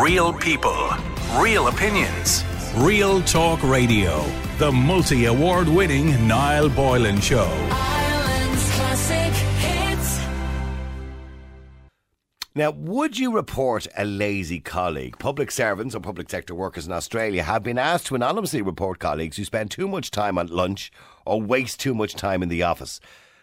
Real people, real opinions. Real Talk Radio. The multi award winning Niall Boylan Show. Ireland's classic hits. Now, would you report a lazy colleague? Public servants or public sector workers in Australia have been asked to anonymously report colleagues who spend too much time at lunch or waste too much time in the office.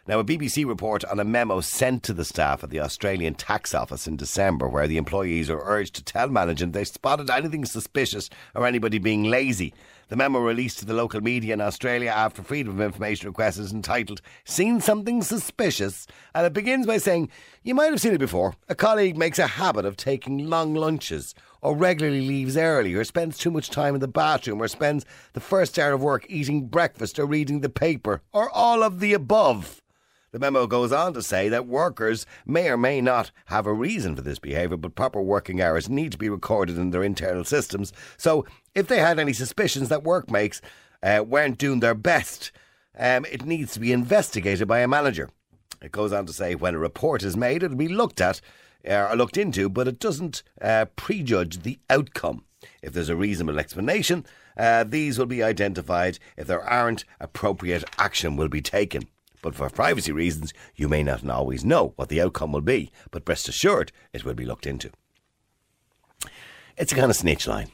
Now, a BBC report on a memo sent to the staff at the Australian Tax Office in December, where the employees are urged to tell management they spotted anything suspicious or anybody being lazy. The memo released to the local media in Australia after Freedom of Information request is entitled Seen Something Suspicious, and it begins by saying, You might have seen it before. A colleague makes a habit of taking long lunches, or regularly leaves early, or spends too much time in the bathroom, or spends the first hour of work eating breakfast or reading the paper, or all of the above. The memo goes on to say that workers may or may not have a reason for this behaviour, but proper working hours need to be recorded in their internal systems. So, if they had any suspicions that workmates uh, weren't doing their best, um, it needs to be investigated by a manager. It goes on to say when a report is made, it'll be looked at uh, or looked into, but it doesn't uh, prejudge the outcome. If there's a reasonable explanation, uh, these will be identified. If there aren't, appropriate action will be taken. But for privacy reasons, you may not always know what the outcome will be, but rest assured it will be looked into. It's a kind of snitch line.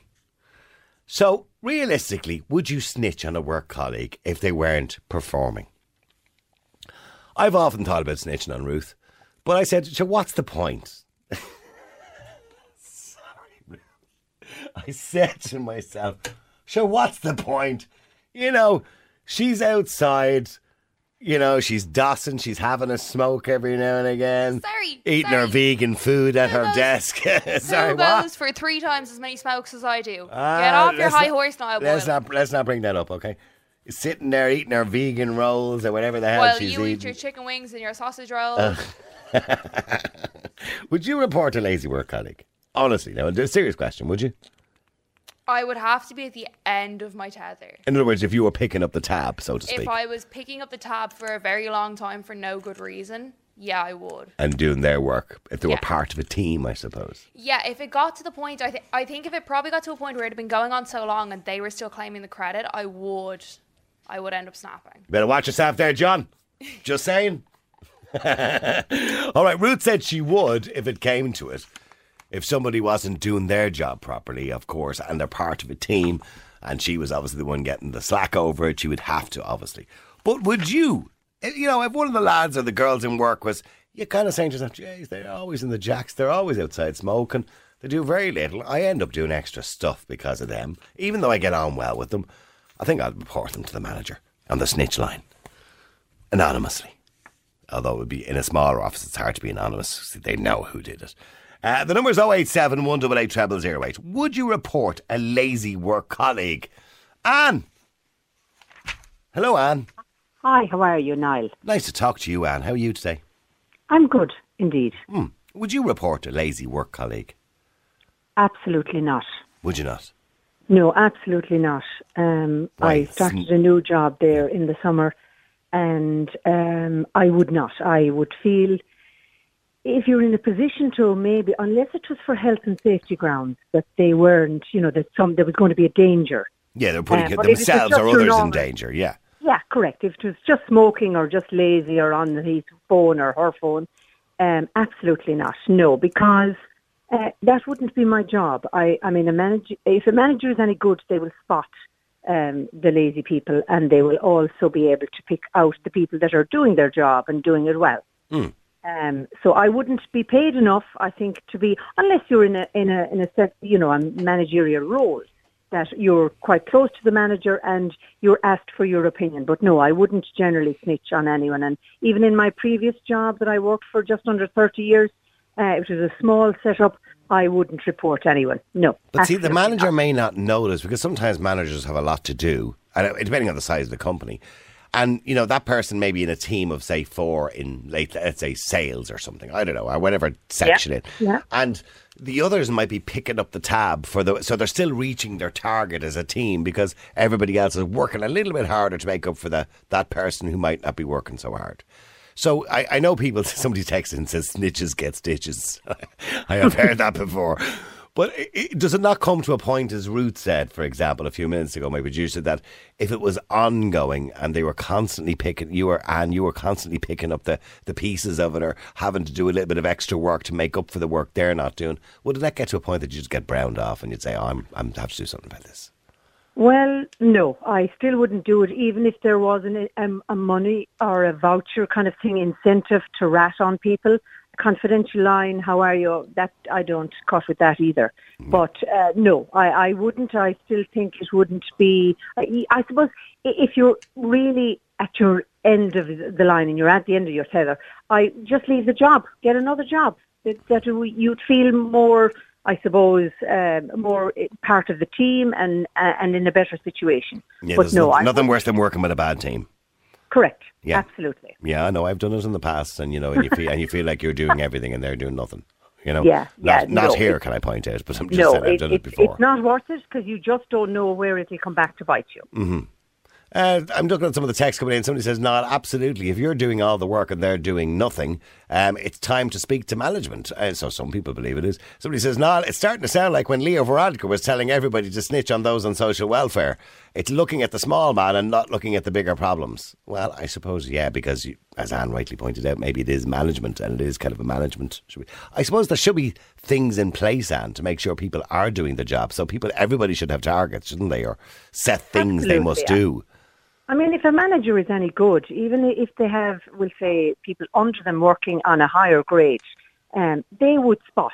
So, realistically, would you snitch on a work colleague if they weren't performing? I've often thought about snitching on Ruth, but I said, so what's the point? I said to myself, so what's the point? You know, she's outside you know, she's dossing, she's having a smoke every now and again. Sorry, Eating her vegan food at Who her goes- desk. Sorry, Who what? goes for three times as many smokes as I do? Ah, Get off your let's high not- horse now, Let's not, let's not bring that up, okay? Sitting there eating her vegan rolls or whatever the hell While she's you eat eating. your chicken wings and your sausage roll. Uh. would you report a lazy work colleague? Honestly, now, a serious question, would you? I would have to be at the end of my tether. In other words, if you were picking up the tab, so to speak, If I was picking up the tab for a very long time for no good reason, yeah, I would. and doing their work, if they were part of a team, I suppose. Yeah, if it got to the point, I, th- I think if it probably got to a point where it had been going on so long and they were still claiming the credit, I would, I would end up snapping. Better watch yourself there, John. Just saying. All right, Ruth said she would if it came to it. If somebody wasn't doing their job properly, of course, and they're part of a team, and she was obviously the one getting the slack over it, she would have to, obviously. But would you, eh, you know, if one of the lads or the girls in work was, you're kind of saying to yourself, geez, they're always in the jacks, they're always outside smoking, they do very little. I end up doing extra stuff because of them, even though I get on well with them. I think I'd report them to the manager on the snitch line anonymously. Although it would be in a smaller office, it's hard to be anonymous. They know who did it. Uh, the number is 087 188 0008. Would you report a lazy work colleague? Anne. Hello, Anne. Hi, how are you, Niall? Nice to talk to you, Anne. How are you today? I'm good, indeed. Hmm. Would you report a lazy work colleague? Absolutely not. Would you not? No, absolutely not. Um, I started a new job there in the summer, and um, I would not. I would feel if you're in a position to maybe, unless it was for health and safety grounds, that they weren't, you know, that some there was going to be a danger. Yeah, they're putting but if it was themselves or others in danger. Yeah. Yeah, correct. If it was just smoking or just lazy or on his phone or her phone, um, absolutely not. No, because uh, that wouldn't be my job. I, I mean, a manager, if a manager is any good, they will spot um, the lazy people and they will also be able to pick out the people that are doing their job and doing it well. Um, so I wouldn't be paid enough, I think, to be unless you're in a in a in a set, you know, a managerial role that you're quite close to the manager and you're asked for your opinion. But no, I wouldn't generally snitch on anyone. And even in my previous job that I worked for just under 30 years, uh, it was a small setup. I wouldn't report anyone. No. But see, the manager not. may not notice because sometimes managers have a lot to do, and depending on the size of the company. And you know that person may be in a team of say four in, like, let's say sales or something. I don't know, or whatever section it. yeah. And the others might be picking up the tab for the, so they're still reaching their target as a team because everybody else is working a little bit harder to make up for the that person who might not be working so hard. So I, I know people. Somebody texts and says snitches get stitches. I have heard that before. But i i does it not come to a point, as Ruth said, for example, a few minutes ago, my producer, that if it was ongoing and they were constantly picking, you were, and you were constantly picking up the, the pieces of it or having to do a little bit of extra work to make up for the work they're not doing, would that get to a point that you just get browned off and you'd say, oh, I'm, I'm have to do something about this? Well, no, I still wouldn't do it, even if there was an, um, a money or a voucher kind of thing incentive to rat on people. Confidential line, how are you? That I don't cut with that either. But uh, no, I, I wouldn't. I still think it wouldn't be. I, I suppose if you're really at your end of the line and you're at the end of your tether, I just leave the job, get another job. That, that you'd feel more I suppose, um, more part of the team and uh, and in a better situation. Yeah, but no, no- I nothing worse than working with a bad team. Correct. Yeah. Absolutely. Yeah, I know. I've done it in the past, and you know, and you feel and you feel like you're doing everything, and they're doing nothing. You know, Yeah, not, yeah, not no, here, can I point out? But I'm just no, saying I've it, done it it, before. it's not worth it because you just don't know where it'll come back to bite you. Mm-hmm. Uh, I'm looking at some of the text coming in. Somebody says, "No, absolutely. If you're doing all the work and they're doing nothing, um, it's time to speak to management." Uh, so some people believe it is. Somebody says, "No, it's starting to sound like when Leo Varadkar was telling everybody to snitch on those on social welfare. It's looking at the small man and not looking at the bigger problems." Well, I suppose yeah, because you, as Anne rightly pointed out, maybe it is management and it is kind of a management. Should be, I suppose there should be things in place, Anne, to make sure people are doing the job. So people, everybody should have targets, shouldn't they, or set things they must yeah. do. I mean, if a manager is any good, even if they have, we'll say, people under them working on a higher grade, um, they would spot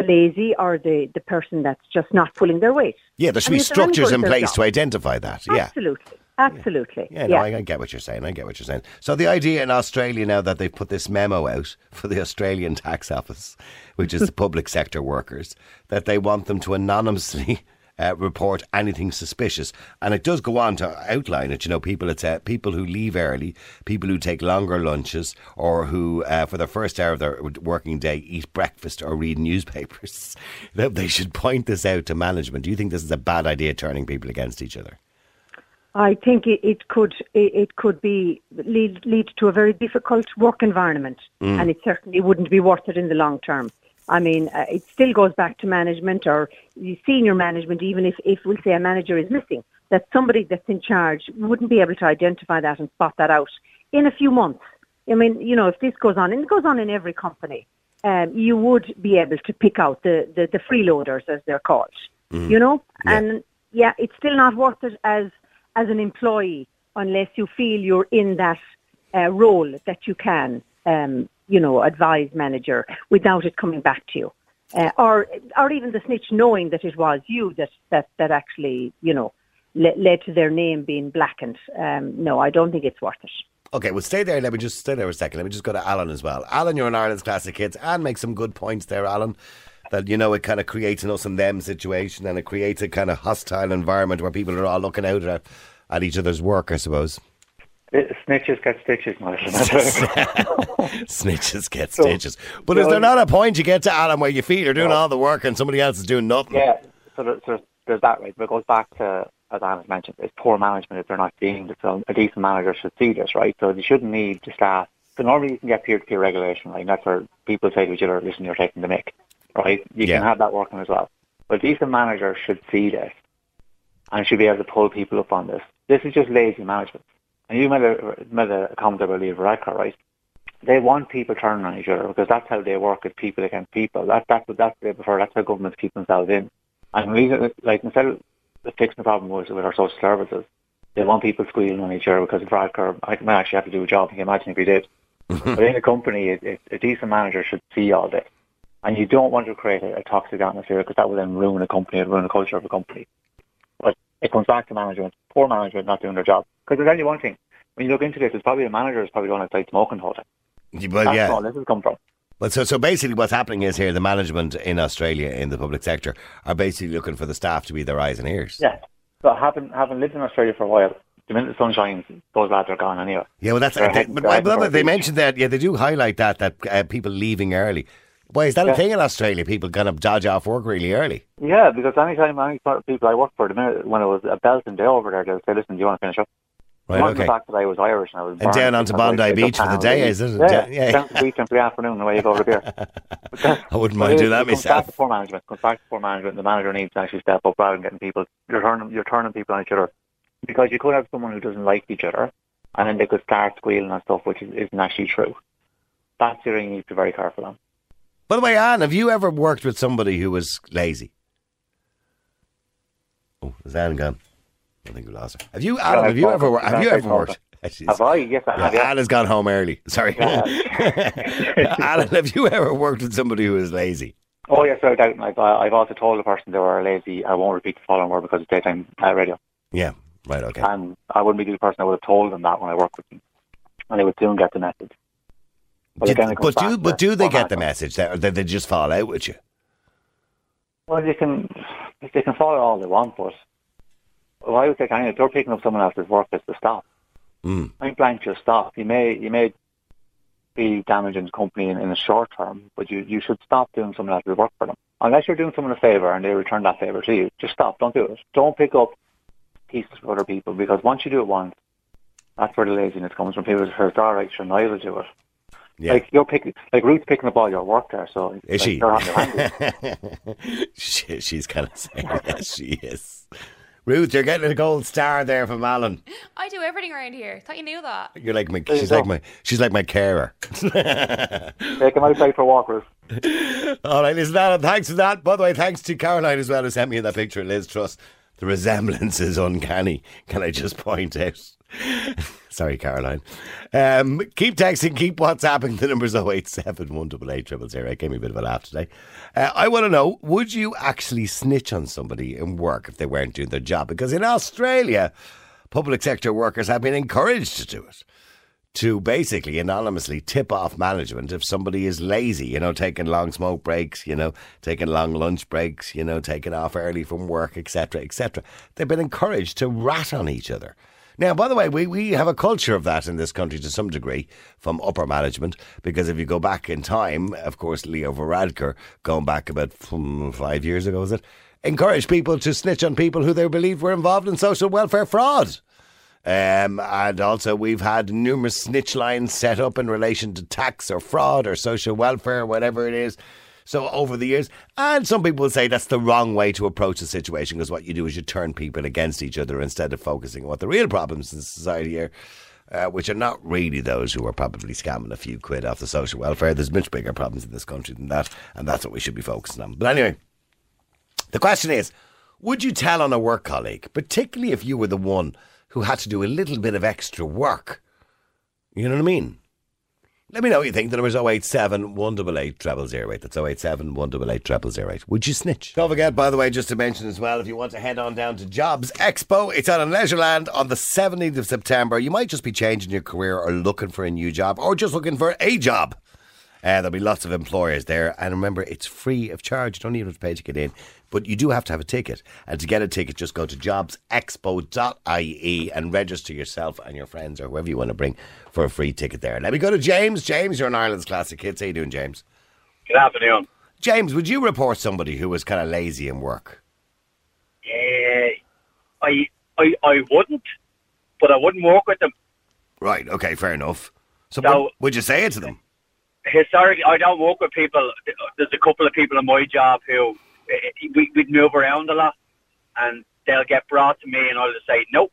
the lazy or the, the person that's just not pulling their weight. Yeah, there should I be mean, structures in place to identify that. Yeah. Absolutely. Absolutely. Yeah, no, I, I get what you're saying. I get what you're saying. So the idea in Australia now that they've put this memo out for the Australian Tax Office, which is the public sector workers, that they want them to anonymously uh, report anything suspicious, and it does go on to outline it. You know, people it's uh, people who leave early, people who take longer lunches, or who uh, for the first hour of their working day eat breakfast or read newspapers. They should point this out to management. Do you think this is a bad idea, turning people against each other? I think it, it could it, it could be lead lead to a very difficult work environment, and it certainly wouldn't be worth it in the long term. I mean, uh, it still goes back to management or the senior management. Even if if we'll say a manager is missing, that somebody that's in charge wouldn't be able to identify that and spot that out in a few months. I mean, you know, if this goes on, and it goes on in every company, um, you would be able to pick out the, the, the freeloaders, as they're called, you know? Yeah. And yeah, it's still not worth it as, as an employee unless you feel you're in that uh, role that you can, um, you know, advise manager without it coming back to you. Uh, or, or even the snitch knowing that it was you that, that, that actually, you know, le- led to their name being blackened. Um, no, I don't think it's worth it. Okay, well, stay there. Let me just stay there a second. Let me just go to Alan as well. Alan, you're in Ireland's Classic Hits and make some good points there, Alan. That, you know, it kind of creates an us and them situation and it creates a kind of hostile environment where people are all looking out at, at each other's work, I suppose. Snitches get stitches, Martin. Snitches get stitches. But is there not a point you get to, Alan, where you feel you're doing all the work and somebody else is doing nothing? yeah, so, there, so there's that, right? But it goes back to, as Anna's mentioned, it's poor management if they're not seeing this. So a decent manager should see this, right? So they shouldn't need the staff. So normally you can get peer-to-peer regulation, right? And that's where people say to each other, listen, you're taking the mic, right? You Yeah. can have that working as well. But a decent manager should see this and should be able to pull people up on this. This is just lazy management. And you made a, made a comment about Leo Varadkar, right? They want people turning on each other because that's how they work as people against people. That, that's what that's what they prefer. That's how governments keep themselves in. And we, like instead of fixing the problem with, with our social services, they want people squealing on each other because Varadkar I might actually have to do a job. Can you imagine if he did? Mm-hmm. but in a company, it, it, a decent manager should see all this. And you don't want to create a, a toxic atmosphere because that will then ruin a company and ruin the culture of a company. It comes back to management, poor management not doing their job. Because there's only one thing. When you look into this, it's probably the manager is probably going outside smoking the whole time. Well, That's yeah. all this has come from. Well, so so basically, what's happening is here the management in Australia in the public sector are basically looking for the staff to be their eyes and ears. Yeah. But having having lived in Australia for a while, the minute the sun shines, those lads are gone anyway. Yeah, well, that's they, but, they're heading but for a they mentioned that. Yeah, they do highlight that that uh, people leaving early. Why is that a thing in Australia? People kind of dodge off work really early. Yeah, because anytime any people I work for, the minute when it was a Belton day over there, they'll say, "Listen, do you want to finish up?" Right, okay. the fact that I was Irish and I was And down onto Bondi Beach for the day, is it? Yeah, Yeah, yeah. down to the beach on Friday afternoon you go to beer. I wouldn't mind doing that myself. Back to poor management. Comes back to poor management. The manager needs to actually step up rather than getting people. You're turning you're turning people on each other because you could have someone who doesn't like each other, and then they could start squealing and stuff, which is, isn't actually true. That's the thing you need to be very careful on. By the way, Anne, have you ever worked with somebody who was lazy? Oh, is Anne gone? I think we lost her. Have you, Alan? Yeah, Have you ever? Have you ever worked? She's- Have I? Yes, I have. Yeah. Anne has gone home early. Sorry. Yeah. Alan, have you ever worked with somebody who is lazy? Oh yes, without doubt. I've, uh, I've also told the person they were lazy. I won't repeat the following word because it's daytime uh, radio. Yeah. Right. Okay. And I wouldn't be the person I would have told them that when I worked with them. And they would soon get the message. But, Did- it but do but do they get the message that, or they just fall out with you? Well, they can they can follow all they want, but I would say kind of if they're picking up someone else's work, it's to stop. Mm. Point blank, just stop. You may you may be damaging the company in, in the short term, but you you should stop doing someone else's work for them. Unless you're doing someone a favour and they return that favour to you, just stop. Don't do it. Don't pick up pieces for other people because once you do it once, that's where the laziness comes from. People say, "All right, sure, I will do it." Yeah. Like you're picking, like Ruth's picking up all your work there, so is like, she? you're on your she? She's kind of saying yes, she is. Ruth, you're getting a gold star there from Alan. I do everything around here. Thought you knew that. You're like my. She's like my. She's like my carer. Take him outside for a walk, Ruth. All right, listen, Alan, thanks for that. By the way, thanks to Caroline as well who sent me that picture of Liz Truss. The resemblance is uncanny. Can I just point out? Sorry, Caroline. Um, keep texting, keep WhatsApping. The number's 087 188 000. It gave me a bit of a laugh today. Uh, I want to know would you actually snitch on somebody in work if they weren't doing their job? Because in Australia, public sector workers have been encouraged to do it to basically anonymously tip off management if somebody is lazy, you know, taking long smoke breaks, you know, taking long lunch breaks, you know, taking off early from work, etc., etc. They've been encouraged to rat on each other. Now, by the way, we, we have a culture of that in this country to some degree from upper management because if you go back in time, of course, Leo Varadkar, going back about hmm, five years ago, was it, encouraged people to snitch on people who they believed were involved in social welfare fraud. Um, and also, we've had numerous snitch lines set up in relation to tax or fraud or social welfare, whatever it is. So, over the years, and some people say that's the wrong way to approach the situation because what you do is you turn people against each other instead of focusing on what the real problems in society are. Uh, which are not really those who are probably scamming a few quid off the social welfare. There's much bigger problems in this country than that, and that's what we should be focusing on. But anyway, the question is would you tell on a work colleague, particularly if you were the one who had to do a little bit of extra work? You know what I mean? Let me know what you think. The number's 087 188 0008. That's 087 188 0008. Would you snitch? Don't forget, by the way, just to mention as well, if you want to head on down to Jobs Expo, it's on in Leisureland on the 17th of September. You might just be changing your career or looking for a new job or just looking for a job. Uh, there'll be lots of employers there. And remember, it's free of charge. You don't even have to pay to get in. But you do have to have a ticket. And to get a ticket, just go to jobsexpo.ie and register yourself and your friends or whoever you want to bring for a free ticket there. Let me go to James. James, you're an Ireland's classic hits. How you doing, James? Good afternoon. James, would you report somebody who was kind of lazy in work? Uh, I, I, I wouldn't, but I wouldn't work with them. Right, okay, fair enough. So, No. would, would you say it to them? Historically, I don't work with people. There's a couple of people in my job who we, we'd move around a lot, and they'll get brought to me, and I'll just say no.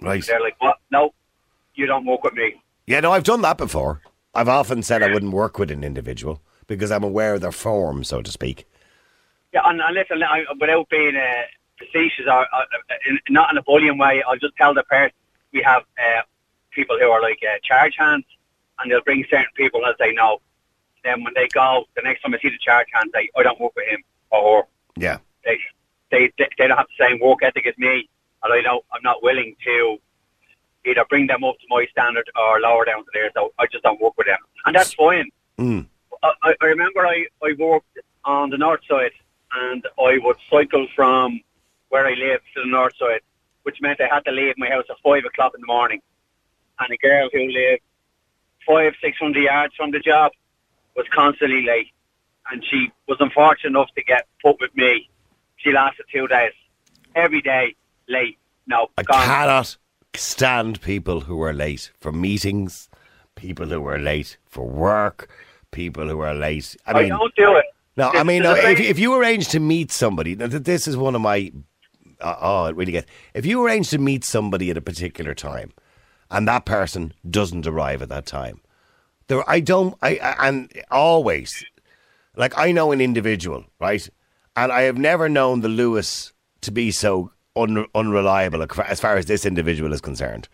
Right. They're like, "What? No, you don't work with me." Yeah, no, I've done that before. I've often said I wouldn't work with an individual because I'm aware of their form, so to speak. Yeah, and, and listen, I, without being uh, facetious or uh, in, not in a bullying way, I'll just tell the person we have uh, people who are like uh, charge hands, and they'll bring certain people they'll say no. Then when they go, the next time I see the charge hand, say, I don't work with him or her. Yeah. They, they, they, they don't have the same work ethic as me, and I don't, I'm not willing to either bring them up to my standard or lower down to theirs, so I just don't work with them. And that's fine. Mm. I, I- remember I, I worked on the north side and I would cycle from where I lived to the north side, which meant I had to leave my house at five o'clock in the morning. And a girl who lived five, six hundred yards from the job was constantly late. And she was unfortunate enough to get put with me. She lasted two days. Every day, late. No, I gone. cannot, stand people who are late for meetings, people who are late for work, people who are late. I I, mean, don't do it. no, I mean, no, if, if you arrange to meet somebody, now, this is one of my. Uh, oh, it really gets. If you arrange to meet somebody at a particular time, and that person doesn't arrive at that time, there, I don't. I, I and always, like I know an individual, right, and I have never known the Luas to be so un, unreliable as far as this individual is concerned,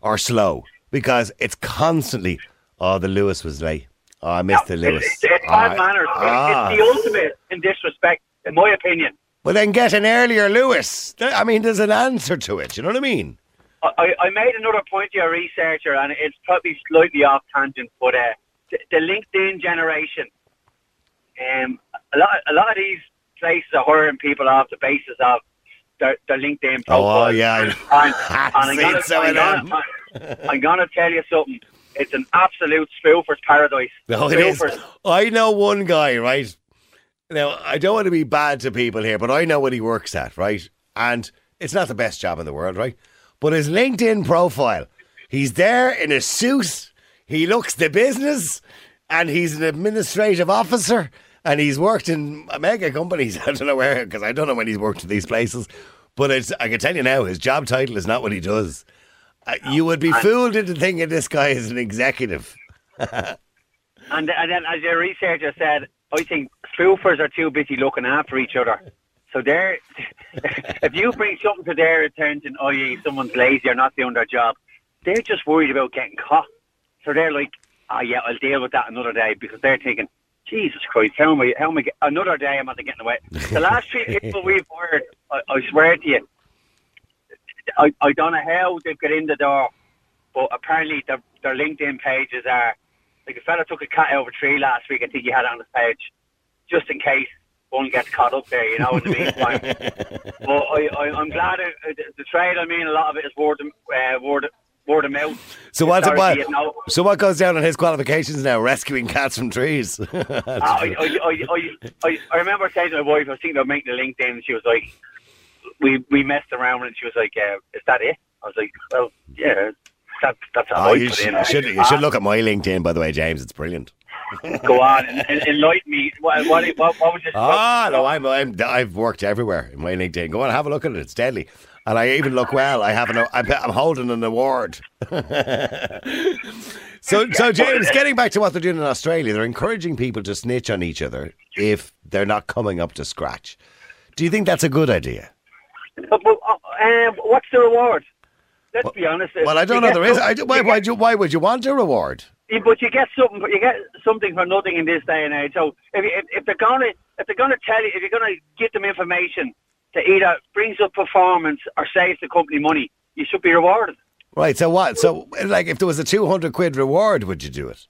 or slow, because it's constantly. Oh, the Luas was late. Oh, I missed the Luas. It's, it's bad manners. ah. It's the ultimate in disrespect, in my opinion. Well, then get an earlier Luas. I mean, there's an answer to it. You know what I mean? I, I made another point to your researcher, and it's probably slightly off tangent, but uh, the, the LinkedIn generation, um, a lot, a lot of these places are hiring people off the basis of their, their LinkedIn profile. Oh, yeah. And, and I'm gonna, I'm gonna, I'm gonna tell you something. It's an absolute spoofer's paradise. No, it is. Spoofers. I know one guy, right? Now, I don't want to be bad to people here, but I know what he works at, right? And it's not the best job in the world, right? But his LinkedIn profile, he's there in a suit, he looks the business, and he's an administrative officer, and he's worked in mega companies. I don't know where, because I don't know when he's worked in these places. But it's, I can tell you now, his job title is not what he does. Uh, you would be fooled into thinking this guy is an executive. And, and then, as your researcher said, I think spoofers are too busy looking after each other. So they're, if you bring something to their attention, oh, i.e., someone's lazy or not doing their job, they're just worried about getting caught. So they're like, oh yeah, I'll deal with that another day because they're thinking, Jesus Christ, how am I, how am I, get, another day I'm not getting away. The last three people we've heard, I, I swear to you, I, I don't know how they've got in the door, but apparently their, their LinkedIn pages are like a fella took a cat out of a tree last week. I think he had it on his page, just in case one gets caught up there. You know, in the meantime. but I, I, I'm glad it, the, the trade. I mean, a lot of it is word of, uh, word word of mouth. So what's it, what, you know. so what goes down on his qualifications now? Rescuing cats from trees. Uh, I, I, I, I, I, I remember saying to my wife, I was thinking about making a LinkedIn, and she was like, we we messed around, and she was like, uh, "Is that it?" I was like, "Well, yeah, that, that's oh, I you should, in." you should you should look at my LinkedIn, by the way, James. It's brilliant. Go on, and, and enlighten me. What, what, what, what would you? Ah, no, I'm, I'm I've worked everywhere in my LinkedIn. Go on, have a look at it. It's deadly. And I even look well. I have an I'm, I'm holding an award. so, so James, getting back to what they're doing in Australia, they're encouraging people to snitch on each other if they're not coming up to scratch. Do you think that's a good idea? But, but, uh, um, what's the reward? Let's be honest. Well, I don't know. There is. I, why, why, why would you want a reward? Yeah, but you get something. You get something for nothing in this day and age. So if, if, if they're gonna if they're gonna tell you if you're gonna give them information to either brings up performance or saves the company money, you should be rewarded. Right. So what? So like, if there was a two hundred quid reward, would you do it?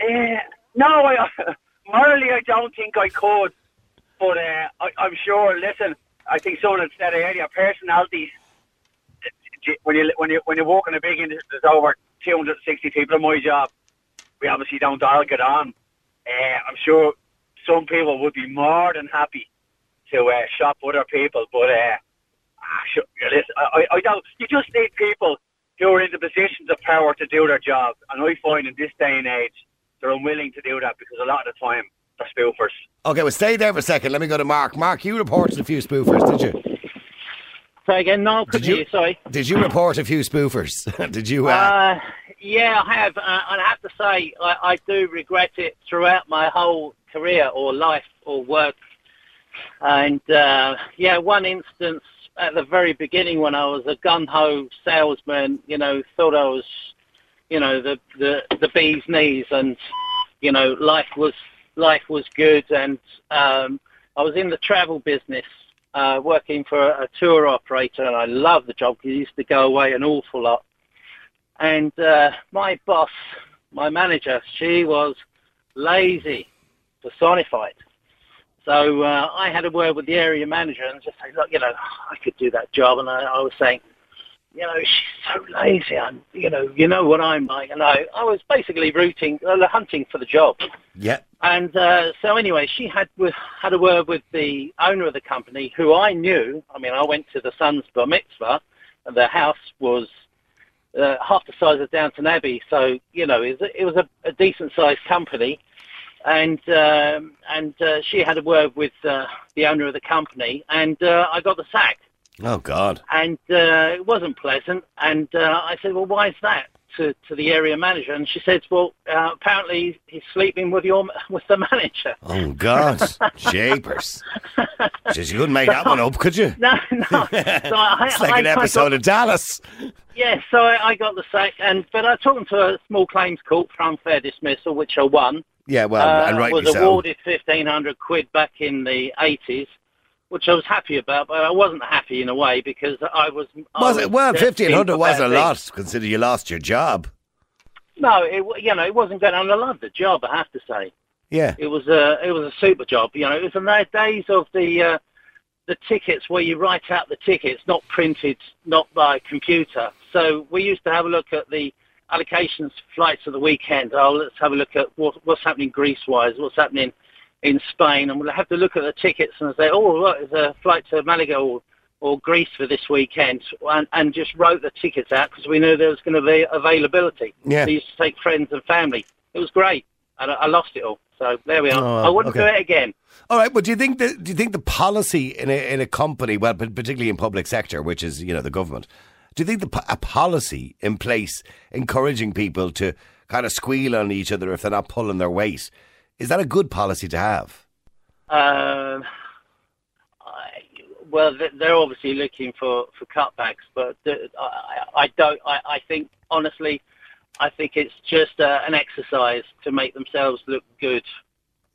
Uh, no, I, morally I don't think I could, but uh, I, I'm sure. Listen, I think someone had said earlier, personalities. When you when you when you work in a big industry, there's over 260 people in my job. We obviously don't all get on. Uh, I'm sure some people would be more than happy to uh, shop other people, but uh, ah, I I don't. You just need people who are in the positions of power to do their job, and I find in this day and age they're unwilling to do that because a lot of the time they're spoofers. Okay, well, stay there for a second. Let me go to Mark. Mark, you reported a few spoofers, did you? Say again, no, Did you, sorry. Did you report a few spoofers? did you? Uh, Uh, yeah, I have. Uh, and I have to say, I, I do regret it throughout my whole career or life or work. And uh, yeah, one instance at the very beginning when I was a gun ho salesman, you know, thought I was, you know, the the the bee's knees, and you know, life was life was good, and um, I was in the travel business. Uh, working for a tour operator, and I loved the job because I used to go away an awful lot. And uh, my boss, my manager, she was lazy, personified. So uh, I had a word with the area manager and just say, look, you know, I could do that job. And I, I was saying, you know, she's so lazy. I'm, you know, you know what I'm like. And I, I was basically rooting, uh, hunting for the job. yeah. And uh, so anyway, she had had a word with the owner of the company, who I knew. I mean, I went to the son's bar mitzvah, And the house was uh, half the size of Downton Abbey. So you know, it was, it was a, a decent sized company, and um, and uh, she had a word with uh, the owner of the company, and uh, I got the sack, Oh God. and uh, it wasn't pleasant. And uh, I said, well, why is that? To, to the area manager, and she said, "Well, uh, apparently he's sleeping with your with the manager." Oh God. Japers. Jeez, you couldn't make that one up, could you? No, no. So I, It's like I- an I episode got- of Dallas. Yeah, so I, I got the sack, and but I took to a small claims court for unfair dismissal, which I won. Yeah, well, uh, and rightly was so. awarded fifteen hundred quid back in the eighties, which I was happy about, but I wasn't happy in a way because I was. I Was it? Well, fifteen hundred was a lot, considering you lost your job. No, it you know it wasn't good, and I loved the job. I have to say. Yeah. It was a it was a super job. You know, it was in the days of the uh, the tickets where you write out the tickets, not printed, not by computer. So we used to have a look at the allocations flights of the weekend. Oh, let's have a look at what, what's happening Greece-wise, what's happening in Spain, and we'll have to look at the tickets and say, oh, right, there's a flight to Malaga or, or Greece for this weekend, and, and just wrote the tickets out because we knew there was going to be availability. Yeah. We used to take friends and family. It was great, and I, I lost it all. So there we are. Oh, I wouldn't okay. do it again. All right, but do you think the do you think the policy in a in a company, well, particularly in public sector, which is you know the government, do you think the a policy in place encouraging people to kind of squeal on each other if they're not pulling their weight is that a good policy to have? Um, I, well, they're obviously looking for, for cutbacks, but I, I don't. I, I think honestly, I think it's just uh, an exercise to make themselves look good.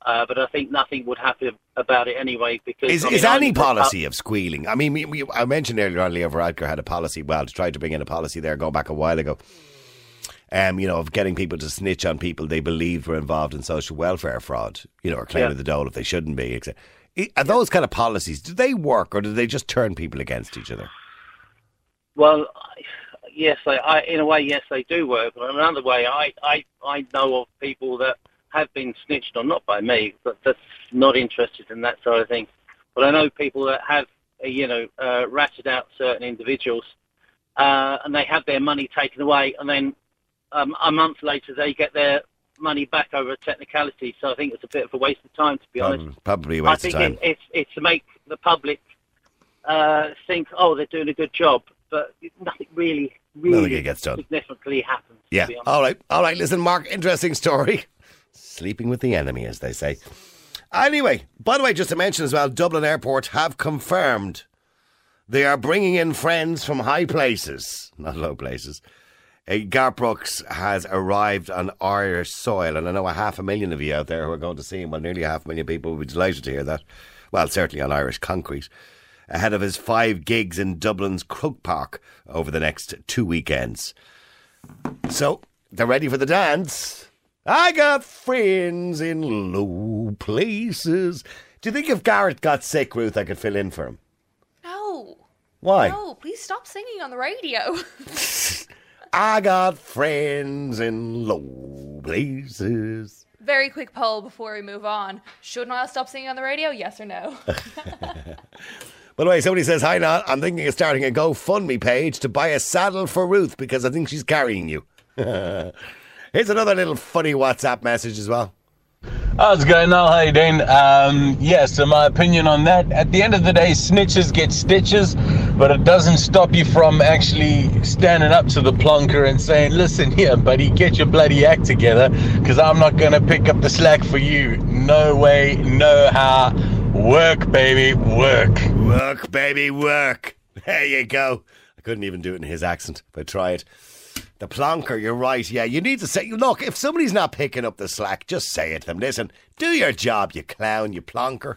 Uh, but I think nothing would happen about it anyway because Is, I is any policy of squealing? I mean, we, we, I mentioned earlier on Leo Varadkar had a policy, well, to try to bring in a policy there going back a while ago. Um, you know, of getting people to snitch on people they believed were involved in social welfare fraud, you know, or claiming Yeah. the dole if they shouldn't be. Etc. Are those kind of policies, do they work or do they just turn people against each other? Well, yes, I, I, in a way, yes, they do work. But in another way, I, I, I know of people that have been snitched on, not by me, but that's not interested in that sort of thing. But I know people that have, uh, you know, uh, ratted out certain individuals, uh, and they have their money taken away, and then um, a month later they get their money back over a technicality. So I think it's a bit of a waste of time, to be honest. Um, probably a I waste of think time. it, it's it's to make the public uh, think, oh, they're doing a good job, but nothing really, really Nothing gets done. significantly happens. to Yeah. All right. All right. Listen, Mark, interesting story. Sleeping with the enemy, as they say. Anyway, by the way, just to mention as well, Dublin Airport have confirmed they are bringing in friends from high places, not low places. Uh, Garth Brooks has arrived on Irish soil, and I know a half a million of you out there who are going to see him. Well, nearly a half a million people will be delighted to hear that. Well, certainly on Irish concrete. Ahead of his five gigs in Dublin's Croke Park over the next two weekends. So they're ready for the dance. I got friends in low places. Do you think if Garrett got sick, Ruth, I could fill in for him? No. Why? No, please stop singing on the radio. I got friends in low places. Very quick poll before we move on. Should Niall stop singing on the radio? Yes or no? By the way, somebody says, Hi, Niall. I'm thinking of starting a GoFundMe page to buy a saddle for Ruth because I think she's carrying you. Here's another little funny WhatsApp message as well. How's it going now? How you doing? Um, yeah, so my opinion on that, at the end of the day, snitches get stitches, but it doesn't stop you from actually standing up to the plonker and saying, listen here, buddy, get your bloody act together, because I'm not going to pick up the slack for you. No way, no how. Work, baby, work. Work, baby, work. There you go. I couldn't even do it in his accent, but try it. The plonker, you're right. Yeah, you need to say, look, if somebody's not picking up the slack, just say it to them. Listen, do your job, you clown, you plonker.